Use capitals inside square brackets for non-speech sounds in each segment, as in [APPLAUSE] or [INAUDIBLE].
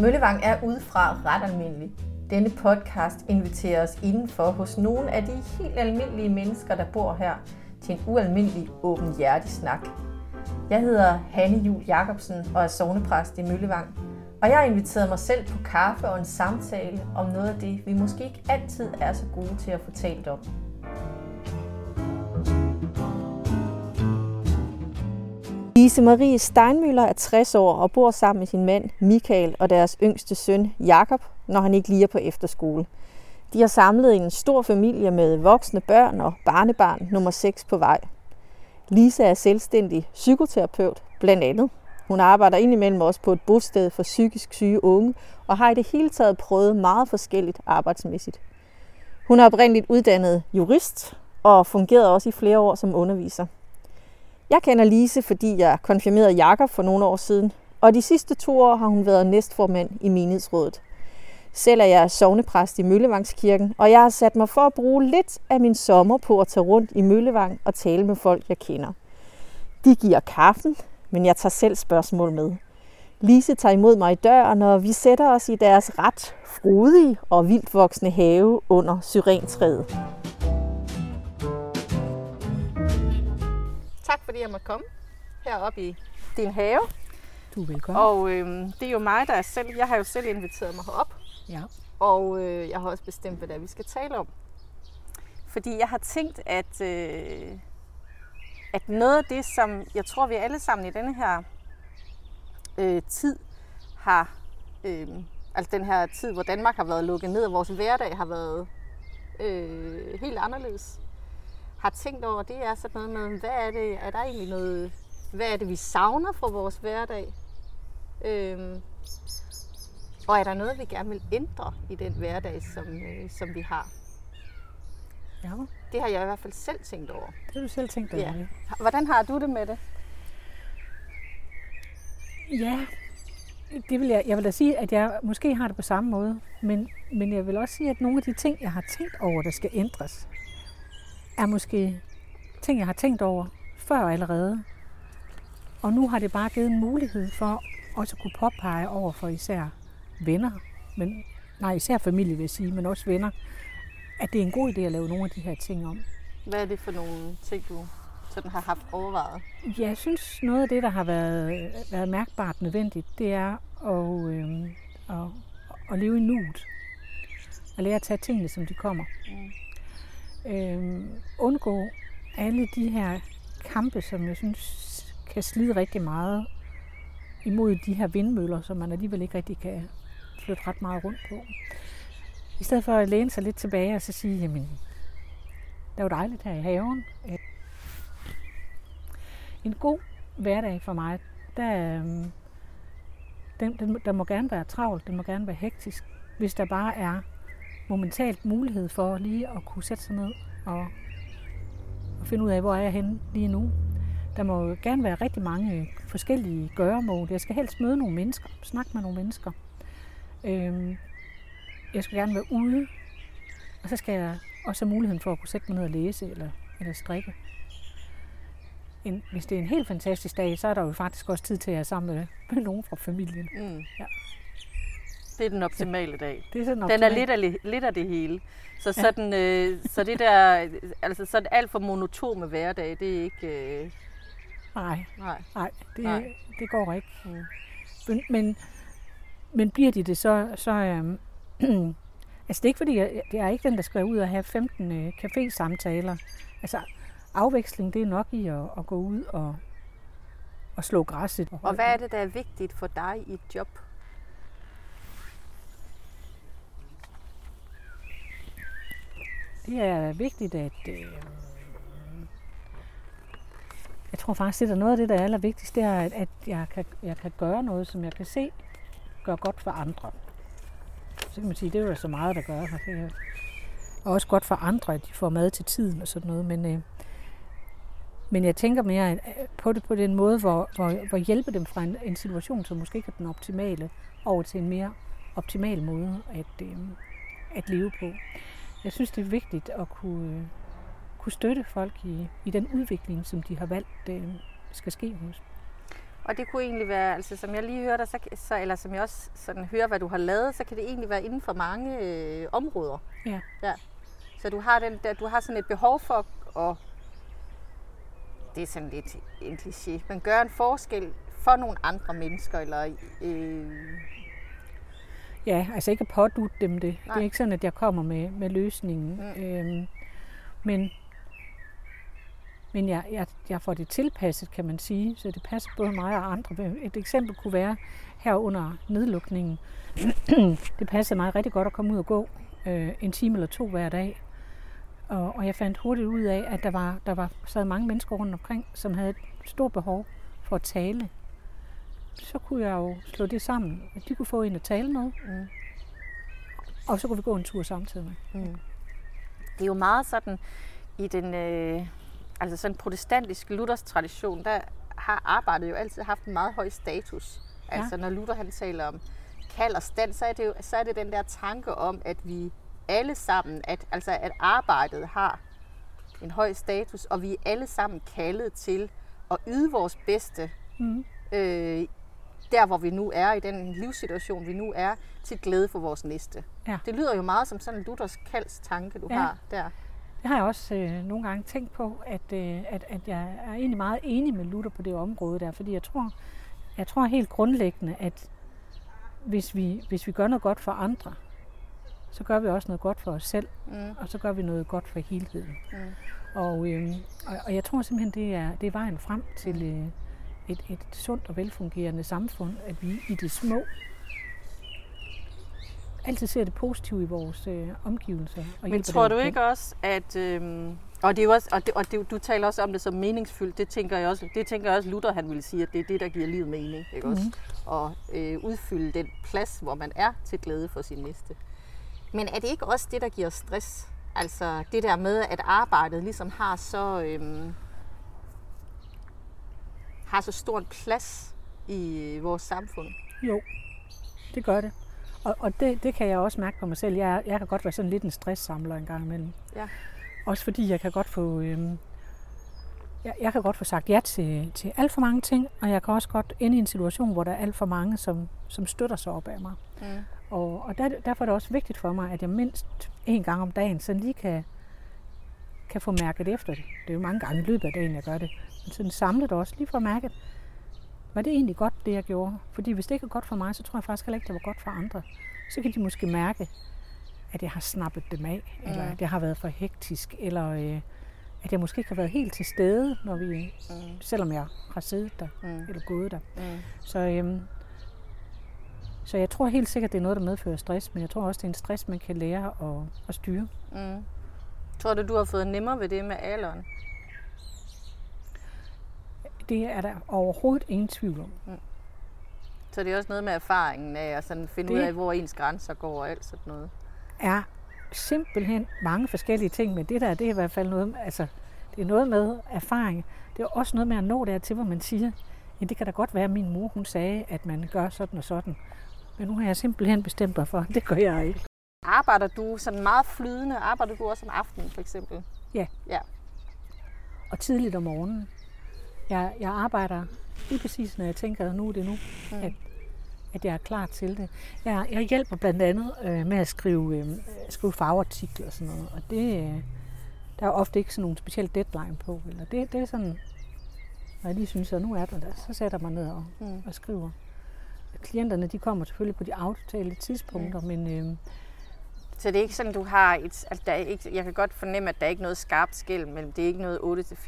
Møllevang er udefra ret almindelig. Denne podcast inviterer os indenfor hos nogle af de helt almindelige mennesker, der bor her, til en ualmindelig åben snak. Jeg hedder Hanne Jul Jacobsen og er sovnepræst i Møllevang. Og jeg har inviteret mig selv på kaffe og en samtale om noget af det, vi måske ikke altid er så gode til at fortælle om. Lise Marie Steinmüller er 60 år og bor sammen med sin mand Michael og deres yngste søn Jakob, når han ikke lige er på efterskole. De har samlet en stor familie med voksne børn og barnebarn nummer 6 på vej. Lise er selvstændig psykoterapeut, blandt andet. Hun arbejder indimellem også på et bosted for psykisk syge unge og har i det hele taget prøvet meget forskelligt arbejdsmæssigt. Hun er oprindeligt uddannet jurist og fungerede også i flere år som underviser. Jeg kender Lise, fordi jeg konfirmerede Jakob for nogle år siden, og de sidste to år har hun været næstformand i menighedsrådet. Selv er jeg sovnepræst i Møllevangskirken, og jeg har sat mig for at bruge lidt af min sommer på at tage rundt i Møllevang og tale med folk, jeg kender. De giver kaffen, men jeg tager selv spørgsmål med. Lise tager imod mig i døren, og vi sætter os i deres ret frodige og vildt voksne have under syrentræet. Tak fordi jeg måtte komme heroppe i din have. Du er velkommen. Og øh, det er jo mig, der er selv, jeg har jo selv inviteret mig herop. Ja. Og øh, jeg har også bestemt, hvad det er, vi skal tale om. Fordi jeg har tænkt, at, øh, at noget af det, som jeg tror, vi alle sammen i denne her øh, tid har, øh, altså den her tid, hvor Danmark har været lukket ned, og vores hverdag har været øh, helt anderledes, har tænkt over, det er sådan noget med, hvad er det, er der egentlig noget, hvad er det, vi savner fra vores hverdag? Øh, og er der noget, vi gerne vil ændre i den hverdag, som, øh, som vi har? Ja. Det har jeg i hvert fald selv tænkt over. Det har du selv tænkt over, ja. Hvordan har du det med det? Ja, det vil jeg, jeg vil da sige, at jeg måske har det på samme måde, men, men jeg vil også sige, at nogle af de ting, jeg har tænkt over, der skal ændres, er måske ting, jeg har tænkt over før allerede. Og nu har det bare givet en mulighed for også at kunne påpege over for især venner, men nej, især familie vil jeg sige, men også venner, at det er en god idé at lave nogle af de her ting om. Hvad er det for nogle ting, du sådan har haft overvejet? Ja, jeg synes, noget af det, der har været, været mærkbart nødvendigt, det er at, øh, at, at leve i nuet. At lære at tage tingene, som de kommer. Mm. Øh, undgå alle de her kampe, som jeg synes kan slide rigtig meget imod de her vindmøller, som man alligevel ikke rigtig kan flytte ret meget rundt på. I stedet for at læne sig lidt tilbage og så sige, jamen, det er jo dejligt her i haven. En god hverdag for mig, der, øhm, den, den, der må gerne være travlt, den må gerne være hektisk, hvis der bare er momentalt mulighed for lige at kunne sætte sig ned og, og finde ud af, hvor er jeg henne lige nu. Der må gerne være rigtig mange forskellige gøremål. Jeg skal helst møde nogle mennesker, snakke med nogle mennesker. Øhm, jeg skal gerne være ude, og så skal jeg også have muligheden for at kunne sætte mig ned og læse eller, eller strikke. En, hvis det er en helt fantastisk dag, så er der jo faktisk også tid til at være sammen med, med nogen fra familien. Mm. Ja. Det er den optimale dag. Det er sådan den er lidt af, lidt af det hele. Så, sådan, ja. øh, så det der, altså sådan alt for monotone hverdag, det er ikke... Øh... Nej, nej, nej, det, nej, det går ikke. Mm. Men, men men bliver de det, så... så øhm, [CLEARS THROAT] altså det er ikke fordi, jeg, det er ikke den, der skal ud og have 15 øh, café-samtaler. Altså afveksling, det er nok i at, at gå ud og, og slå græsset. Og hvad er det, der er vigtigt for dig i et job? Det er vigtigt, at... Øh, jeg tror faktisk, det er noget af det, der er allervigtigst, det er, at jeg kan, jeg kan gøre noget, som jeg kan se gør godt for andre. Så kan man sige, det er jo så meget, der gør. Det Og også godt for andre, at de får mad til tiden og sådan noget. Men, øh, men jeg tænker mere øh, på det på den måde, hvor, hvor, hvor hjælpe dem fra en, en situation, som måske ikke er den optimale, over til en mere optimal måde at, øh, at leve på. Jeg synes, det er vigtigt at kunne, øh, kunne støtte folk i, i den udvikling, som de har valgt, øh, skal ske hos Og det kunne egentlig være, altså som jeg lige hører dig, så, så, eller som jeg også sådan hører, hvad du har lavet, så kan det egentlig være inden for mange øh, områder. Ja. ja. Så du har, den der, du har sådan et behov for at, det er sådan lidt en kliché, men gøre en forskel for nogle andre mennesker, eller øh, Ja, altså ikke at pådute dem det. Nej. Det er ikke sådan, at jeg kommer med, med løsningen. Mm. Øhm, men men jeg, jeg, jeg får det tilpasset, kan man sige, så det passer både mig og andre. Et eksempel kunne være her under nedlukningen. [CLEARS THROAT] det passede mig rigtig godt at komme ud og gå øh, en time eller to hver dag. Og, og jeg fandt hurtigt ud af, at der var, der var sad mange mennesker rundt omkring, som havde et stort behov for at tale. Så kunne jeg jo slå det sammen, at de kunne få en at tale med. Mm. Og så kunne vi gå en tur samtidig med. Mm. Det er jo meget sådan i den... Øh altså sådan protestantisk Luthers tradition, der har arbejdet jo altid haft en meget høj status. Ja. Altså når Luther han taler om kald og stand, så er, det jo, så er det den der tanke om, at vi alle sammen, at, altså at arbejdet har en høj status, og vi er alle sammen kaldet til at yde vores bedste, mm. øh, der hvor vi nu er, i den livssituation vi nu er, til glæde for vores næste. Ja. Det lyder jo meget som sådan en Luthers kalds tanke, du ja. har der. Det har jeg også øh, nogle gange tænkt på, at, øh, at, at jeg er egentlig meget enig med Luther på det område der, fordi jeg tror, jeg tror helt grundlæggende, at hvis vi, hvis vi gør noget godt for andre, så gør vi også noget godt for os selv, mm. og så gør vi noget godt for helheden. Mm. Og, øh, og, og jeg tror simpelthen, det er, det er vejen frem til øh, et, et sundt og velfungerende samfund, at vi i det små altid ser det positive i vores øh, omgivelser. Og Men tror du ikke også, at... Øh, og, det er også, og, det, og det, du taler også om det som meningsfyldt. Det tænker jeg også, det tænker jeg også Luther han vil sige, at det er det, der giver livet mening. Ikke mm-hmm. også? Og øh, udfylde den plads, hvor man er til glæde for sin næste. Men er det ikke også det, der giver stress? Altså det der med, at arbejdet ligesom har så, øhm, har så stor en plads i vores samfund? Jo, det gør det. Og, og det, det kan jeg også mærke på mig selv. Jeg, jeg kan godt være sådan lidt en stresssamler en gang imellem. Ja. Også fordi jeg kan godt få... Øhm, jeg, jeg kan godt få sagt ja til, til alt for mange ting, og jeg kan også godt ende i en situation, hvor der er alt for mange, som, som støtter sig op af mig. Mm. Og, og der, derfor er det også vigtigt for mig, at jeg mindst en gang om dagen så lige kan, kan få mærket efter det. Det er jo mange gange i løbet af dagen, jeg gør det. Sådan samlet også, lige for mærket, var det egentlig godt, det jeg gjorde? Fordi hvis det ikke er godt for mig, så tror jeg faktisk heller ikke, det var godt for andre. Så kan de måske mærke, at jeg har snappet dem af, eller at jeg har været for hektisk, eller øh, at jeg måske ikke har været helt til stede, når vi, mm. selvom jeg har siddet der, mm. eller gået der. Mm. Så, øh, så jeg tror helt sikkert, det er noget, der medfører stress, men jeg tror også, det er en stress, man kan lære at, at styre. Mm. Tror du, du har fået nemmere ved det med alderen? Det er der overhovedet ingen tvivl om. Mm. Så det er også noget med erfaringen af at sådan finde det ud af, hvor ens grænser går og alt sådan noget? Er simpelthen mange forskellige ting, men det der, det er i hvert fald noget, altså, det er noget med erfaring. Det er også noget med at nå dertil, hvor man siger, ja, det kan da godt være, at min mor hun sagde, at man gør sådan og sådan. Men nu har jeg simpelthen bestemt mig for, at [LAUGHS] det gør jeg ikke. Arbejder du sådan meget flydende? Arbejder du også om aftenen, for eksempel? Ja. ja. Og tidligt om morgenen. Jeg, jeg arbejder lige præcis, når jeg tænker, at nu er det nu, mm. at, at jeg er klar til det. Jeg, jeg hjælper blandt andet øh, med at skrive, øh, skrive fagartikler og sådan noget, og det, øh, der er ofte ikke sådan nogen speciel deadline på. Eller det, det er sådan, når jeg lige synes, at nu er der der, så sætter man ned og, mm. og skriver. Klienterne de kommer selvfølgelig på de aftalte tidspunkter, mm. men øh, så det er ikke sådan, du har et... Altså der er ikke, jeg kan godt fornemme, at der er ikke noget skarpt skæld mellem... Det er ikke noget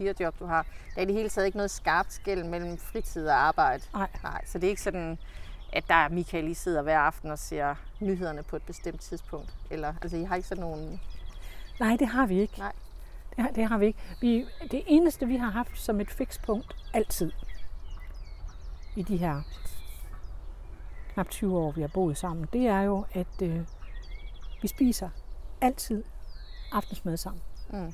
8-4 job, du har. Der er i det hele taget ikke noget skarpt skæld mellem fritid og arbejde. Nej. Nej. Så det er ikke sådan, at der er Michael lige sidder hver aften og ser nyhederne på et bestemt tidspunkt. Eller, altså, I har ikke sådan nogen... Nej, det har vi ikke. Nej. Det har, det har vi ikke. Vi, det eneste, vi har haft som et fikspunkt altid i de her knap 20 år, vi har boet sammen, det er jo, at øh, vi spiser altid aftensmad sammen. Mm.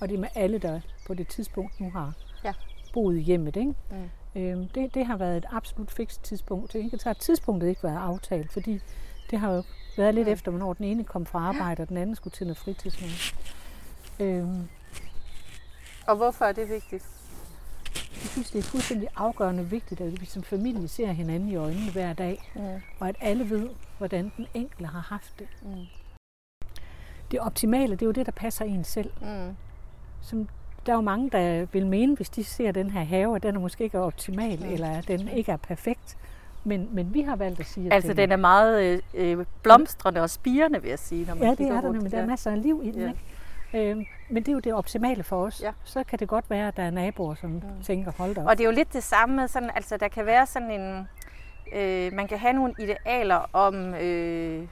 Og det er med alle, der på det tidspunkt nu har ja. boet hjemmet. Ikke? Mm. Øhm, det, det har været et absolut fikst tidspunkt. Det ikke, så har tidspunktet ikke været aftalt, fordi det har jo været lidt mm. efter, hvornår den ene kom fra arbejde, og den anden skulle til noget fritidsmad. Øhm. Og hvorfor er det vigtigt? synes, det er fuldstændig afgørende vigtigt, at vi som familie ser hinanden i øjnene hver dag, Mm. og at alle ved, hvordan den enkelte har haft det. Mm. Det optimale, det er jo det, der passer en selv. Mm. Som, der er jo mange, der vil mene, hvis de ser den her have, at den er måske ikke er optimal, Mm. eller at den ikke er perfekt. Men, men vi har valgt at sige, at Altså, den er meget øh, øh, blomstrende og spirende, vil jeg sige, når man Ja, det er der nemlig. Der er masser af liv i den. Ja. Ikke? Øhm, men det er jo det optimale for os. Ja. Så kan det godt være, at der er naboer, som mm. tænker, hold da op. Og det er jo lidt det samme med sådan, altså der kan være sådan en, øh, man kan have nogle idealer om øh,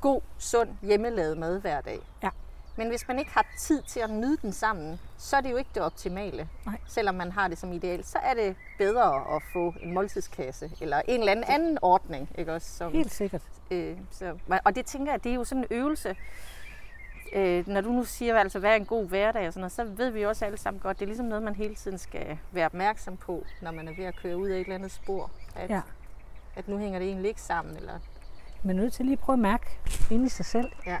god, sund, hjemmelavet mad hver dag. Ja. Men hvis man ikke har tid til at nyde den sammen, så er det jo ikke det optimale. Nej. Selvom man har det som ideal, så er det bedre at få en måltidskasse eller en eller anden anden ordning. Ikke også, som, Helt sikkert. Øh, så, og det tænker jeg, det er jo sådan en øvelse. Øh, når du nu siger, altså, hvad er en god hverdag og sådan noget, så ved vi jo også alle sammen godt, det er ligesom noget, man hele tiden skal være opmærksom på, når man er ved at køre ud af et eller andet spor. At, Ja. At nu hænger det egentlig ikke sammen. Eller, Man er nødt til lige at prøve at mærke ind i sig selv. Ja.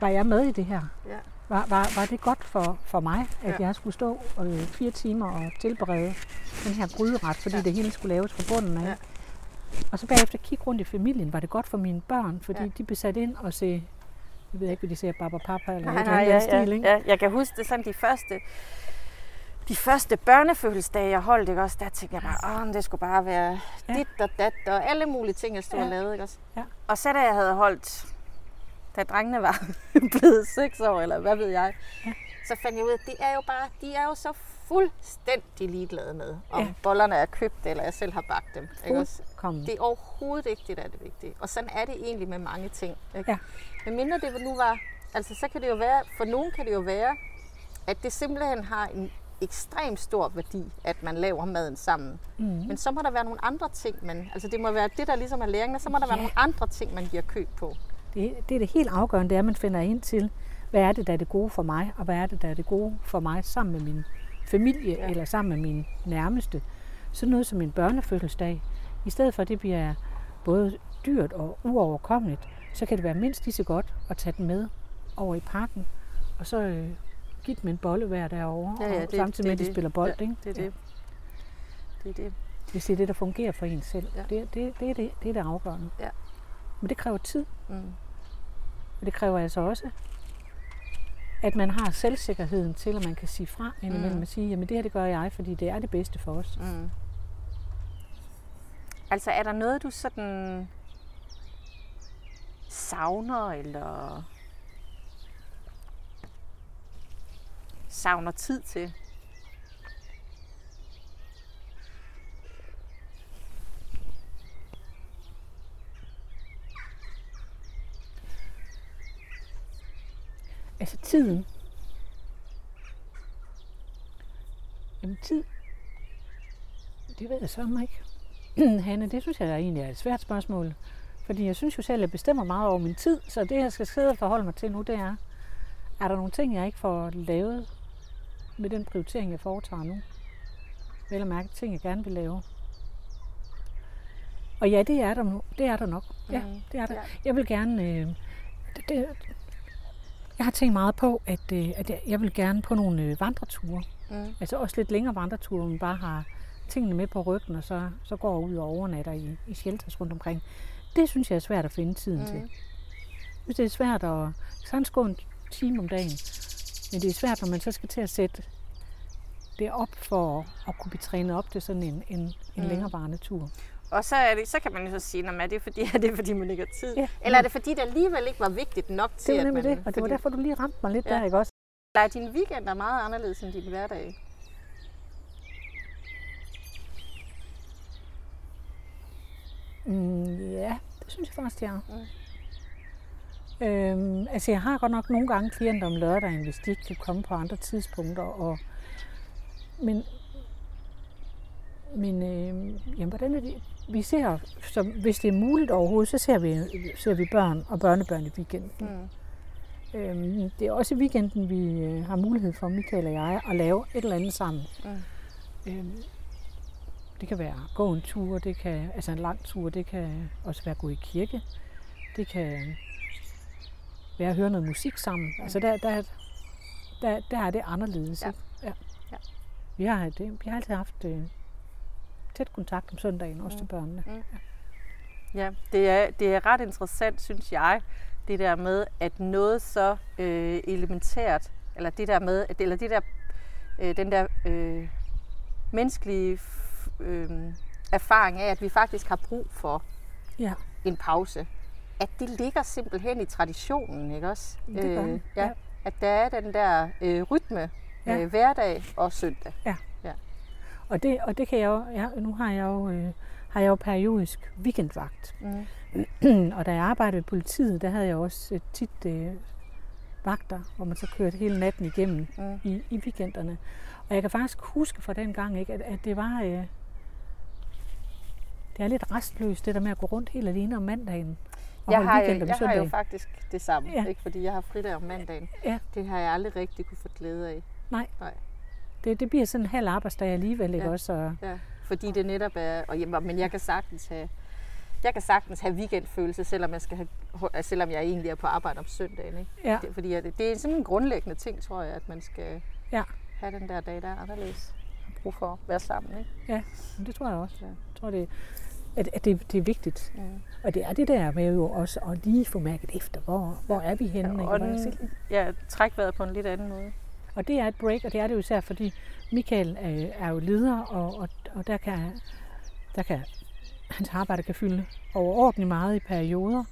Var jeg med i det her? ja. Var, var, var det godt for, for mig, at Ja. jeg skulle stå øh, fire timer og tilberede den her gryderet, fordi Ja. det hele skulle laves fra bunden af? Ja. Og så bagefter kigge rundt i familien. Var det godt for mine børn? Fordi Ja. de blev sat ind og se, jeg ved ikke, hvad de ser, Baba Papa eller Nej, noget nej, ja, stil, ja, ikke? ja. Jeg kan huske det sådan de første, de første børnefødselsdage, jeg holdt, ikke også, der tænkte jeg bare, åh, det skulle bare være Ja. dit og dat, og alle mulige ting, jeg stod Ja. og lavede, ikke også? Ja. Og så da jeg havde holdt, da drengene var [LAUGHS] blevet seks år, eller hvad ved jeg, Ja. så fandt jeg ud af, at det er jo bare, de er jo så fuldstændig ligeglade med, om Ja. bollerne er købt, eller jeg selv har bagt dem. Ikke også? Det er overhovedet ikke det, der er det vigtige. Og sådan er det egentlig med mange ting. Ikke? Ja. Men mindre det nu var, altså så kan det jo være, for nogen kan det jo være, at det simpelthen har en ekstremt stor værdi, at man laver maden sammen. Mm. Men så må der være nogle andre ting, man, altså det må være det, der ligesom er læringen, og så må der være Ja. nogle andre ting, man giver køb på. Det, det er det helt afgørende, det er, at man finder ind til, hvad er det, der er det gode for mig, og hvad er det, der er det gode for mig sammen med min familie, Ja. ja. eller sammen med mine nærmeste. Sådan noget som en børnefødselsdag. I stedet for, at det bliver både dyrt og uoverkommeligt, så kan det være mindst lige så godt at tage den med over i parken, og så øh, give dem en bolle hver derovre, Ja, ja, og det- samtidig det med, at de det. spiller bold. Ja, ikke? det er det. Det er det. Hvis det er det, der fungerer for en selv. Ja. Det, det, det, er det, det er det afgørende. Ja. Men det kræver tid. Mm. Og det kræver altså også, at man har selvsikkerheden til, at man kan sige fra indimellem Mm. og sige, jamen det her det gør jeg, fordi det er det bedste for os. Mm. Altså er der noget, du sådan savner, eller savner tid til? Altså tiden. Jamen tid, det ved jeg så ikke. [CLEARS THROAT] Hanne, det synes jeg der egentlig er et svært spørgsmål. Fordi jeg synes jo selv, at jeg bestemmer meget over min tid, så det jeg skal sidde og forholde mig til nu, det er, er der nogle ting, jeg ikke får lavet med den prioritering, jeg foretager nu? Vel at mærke ting, jeg gerne vil lave. Og ja, det er der, nu. det er der nok. Ja, Mhm. det er der. Jeg vil gerne... Øh, det, det, jeg har tænkt meget på, at, øh, at jeg, vil gerne på nogle øh, vandreture. Mm. Altså også lidt længere vandreture, hvor man bare har tingene med på ryggen, og så, så går ud og overnatter i, i shelters rundt omkring. Det synes jeg er svært at finde tiden mm. til. Jeg synes, det er svært at sagtens gå en time om dagen, men det er svært, når man så skal til at sætte det op for at kunne blive trænet op til sådan en, en, en Mm. længerevarende tur. Og så, er det, så kan man jo så sige, "Nå, men er det fordi, [LAUGHS] er det fordi man ikke har tid? Ja. Eller er det fordi, det alligevel ikke var vigtigt nok til, Det var at man... det, og det var fordi- derfor, du lige ramte mig lidt ja. der, ikke også? Der er din weekend er meget anderledes end din hverdag. Mm, ja, det synes jeg faktisk, det er. Mm. Øhm, altså, jeg har godt nok nogle gange klienter om lørdagen, hvis de ikke kan komme på andre tidspunkter. Og, men men øh, jamen, hvordan er det? Vi ser, så hvis det er muligt overhovedet, så ser vi, ser vi børn og børnebørn i weekenden. Mm. Øhm, det er også i weekenden, vi øh, har mulighed for, Michael og jeg, at lave et eller andet sammen. Mm. Øhm, det kan være gå en tur, det kan, altså en lang tur, det kan også være gå i kirke. Det kan være at høre noget musik sammen. Altså der, der, der, der er det anderledes. Ja. ikke? Ja. Vi har, det, vi har altid haft øh, tæt kontakt om søndagen, også mm. til børnene. Mm. Ja, det er, det er ret interessant, synes jeg, det der med, at noget så øh, elementært, eller det der med, eller det der, øh, den der øh, menneskelige øh, erfaring af, at vi faktisk har brug for ja. en pause, at det ligger simpelthen i traditionen, ikke også? Det gør øh, ja. ja. At der er den der øh, rytme ja. øh, hverdag og søndag. Ja. ja. Og det, og det kan jeg jo, ja, nu har jeg jo, øh, har jeg jo periodisk weekendvagt. Mm. og da jeg arbejdede ved politiet, der havde jeg også øh, tit øh, vagter, hvor man så kørte hele natten igennem mm. i, i weekenderne. Og jeg kan faktisk huske fra den gang, ikke, at, at det var... Øh, det er lidt restløst, det der med at gå rundt helt alene om mandagen. Jeg har, jo, jeg har jo faktisk det samme, ja. ikke? fordi jeg har fridag om mandagen. Ja. Det har jeg aldrig rigtig kunne få glæde af. Nej. Nej. Det, det bliver sådan en halv arbejdsdag alligevel, ikke ja. også? Og... Ja, fordi det netop er... Og, men jeg kan sagtens have jeg kan sagtens have weekendfølelse, selvom jeg, skal have, selvom jeg egentlig er på arbejde om søndagen. Ikke? Ja. Det, fordi det, det er simpelthen en grundlæggende ting, tror jeg, at man skal ja. have den der dag, der er anderledes. Brug for at være sammen. Ikke? Ja, det tror jeg også. Ja. Jeg tror, det, at, at det, det er vigtigt. Mm. Og det er det der med jo også at lige få mærket efter, hvor, hvor er vi henne? Ja, og den, ja, træk vejret på en lidt anden måde. Og det er et break, og det er det jo især, fordi Michael er, er jo leder, og, og, og der, kan, der kan hans arbejde kan fylde overordentligt meget i perioder.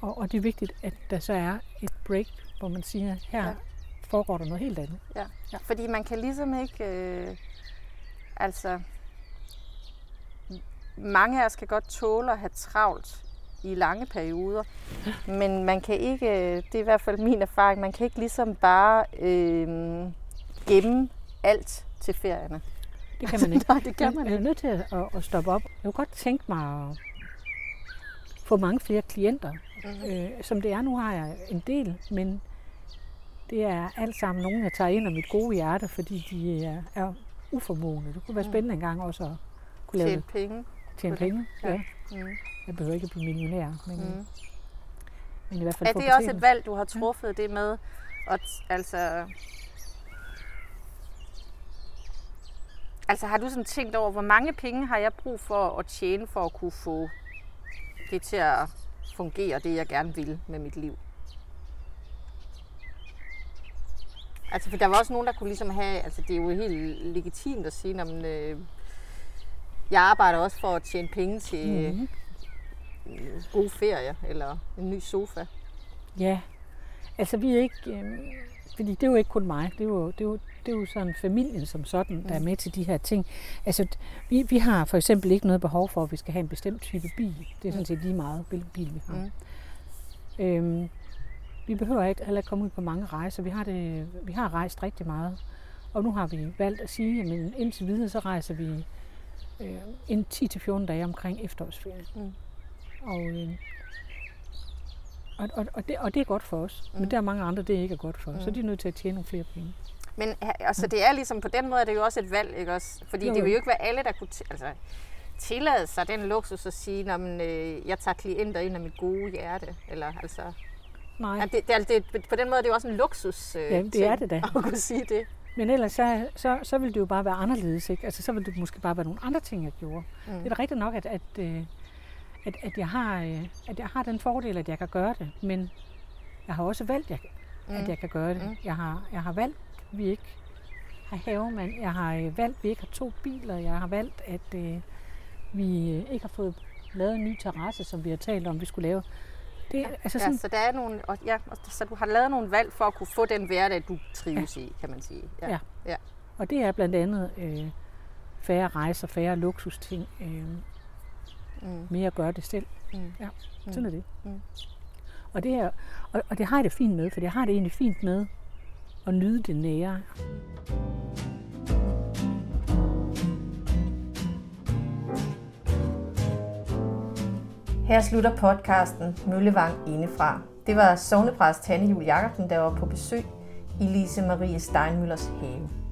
Og, og det er vigtigt, at der så er et break, hvor man siger, her ja. foregår der noget helt andet. Ja, ja. fordi man kan ligesom ikke... Øh, altså, mange af os kan godt tåle at have travlt i lange perioder, men man kan ikke, det er i hvert fald min erfaring, man kan ikke ligesom bare øh, gemme alt til ferierne. Det kan man ikke. Nej, det kan man ikke. Jeg er nødt til at, at stoppe op. Jeg kunne godt tænke mig at få mange flere klienter. Mm-hmm. Øh, som det er nu har jeg en del, men det er alt sammen nogen, jeg tager ind af mit gode hjerte, fordi de er, er uformående. Det kunne være mm. spændende en gang også at kunne lave Tjene penge. Tjene penge, ja. ja. Mm. Jeg behøver ikke at blive millionær, men, mm. men i hvert fald Er det også et valg, du har truffet ja. det med? At, altså, Altså har du sådan tænkt over, hvor mange penge har jeg brug for at tjene for at kunne få det til at fungere, det jeg gerne vil med mit liv? Altså for der var også nogen, der kunne ligesom have, altså det er jo helt legitimt at sige, at øh, jeg arbejder også for at tjene penge til mm-hmm. øh, gode ferie eller en ny sofa. Ja, altså vi er ikke, øh, fordi det er jo ikke kun mig, det er jo, det er jo, det er jo sådan familien som sådan, der er mm. med til de her ting. Altså, vi, vi har for eksempel ikke noget behov for, at vi skal have en bestemt type bil. Det er sådan mm. set lige meget, hvilken bil vi har. Mm. Øhm, vi behøver ikke heller komme ud på mange rejser. Vi har, det, vi har rejst rigtig meget. Og nu har vi valgt at sige, at indtil videre så rejser vi øh, en 10-14 dage omkring efterårsferien. Mm. Og, øh, og, og, og, det, og det er godt for os. Mm. Men der er mange andre, det ikke er godt for os. Mm. Så de er nødt til at tjene nogle flere penge. Men altså, det er ligesom på den måde, er det jo også et valg, ikke også? Fordi jo. det vil jo ikke være alle, der kunne altså, tillade sig den luksus at sige, at øh, jeg tager klienter ind af mit gode hjerte. Eller, altså, Nej. At det, det, det, på den måde er det jo også en luksus øh, ja, det er det da. [LAUGHS] at kunne sige det. Men ellers så, så, så vil det jo bare være anderledes. Ikke? Altså, så vil det måske bare være nogle andre ting, jeg gjorde. Mm. Det er da rigtigt nok, at, at, øh, at, at, jeg har, øh, at jeg har den fordel, at jeg kan gøre det. Men jeg har også valgt, at jeg, mm. at jeg kan gøre det. Mm. Jeg, har, jeg har valgt vi ikke har havemand. Jeg har øh, valgt, at vi ikke har to biler. Jeg har valgt, at øh, vi ikke har fået lavet en ny terrasse, som vi har talt om, vi skulle lave. Det, ja, altså sådan, ja, så der er nogle, og, ja, så du har lavet nogle valg for at kunne få den hverdag, du trives ja. i, kan man sige. Ja. ja. ja. Og det er blandt andet øh, færre rejser, færre luksusting, øh, mm. mere at gøre det selv. Mm. Ja, sådan mm. er det. Mm. Og det, er, og, og det har jeg det fint med, for jeg har det egentlig fint med og nyde det nære. Her slutter podcasten Møllevang indefra. Det var sovnepræst Tanne Jul Jacobsen, der var på besøg i Lise Marie Steinmüllers have.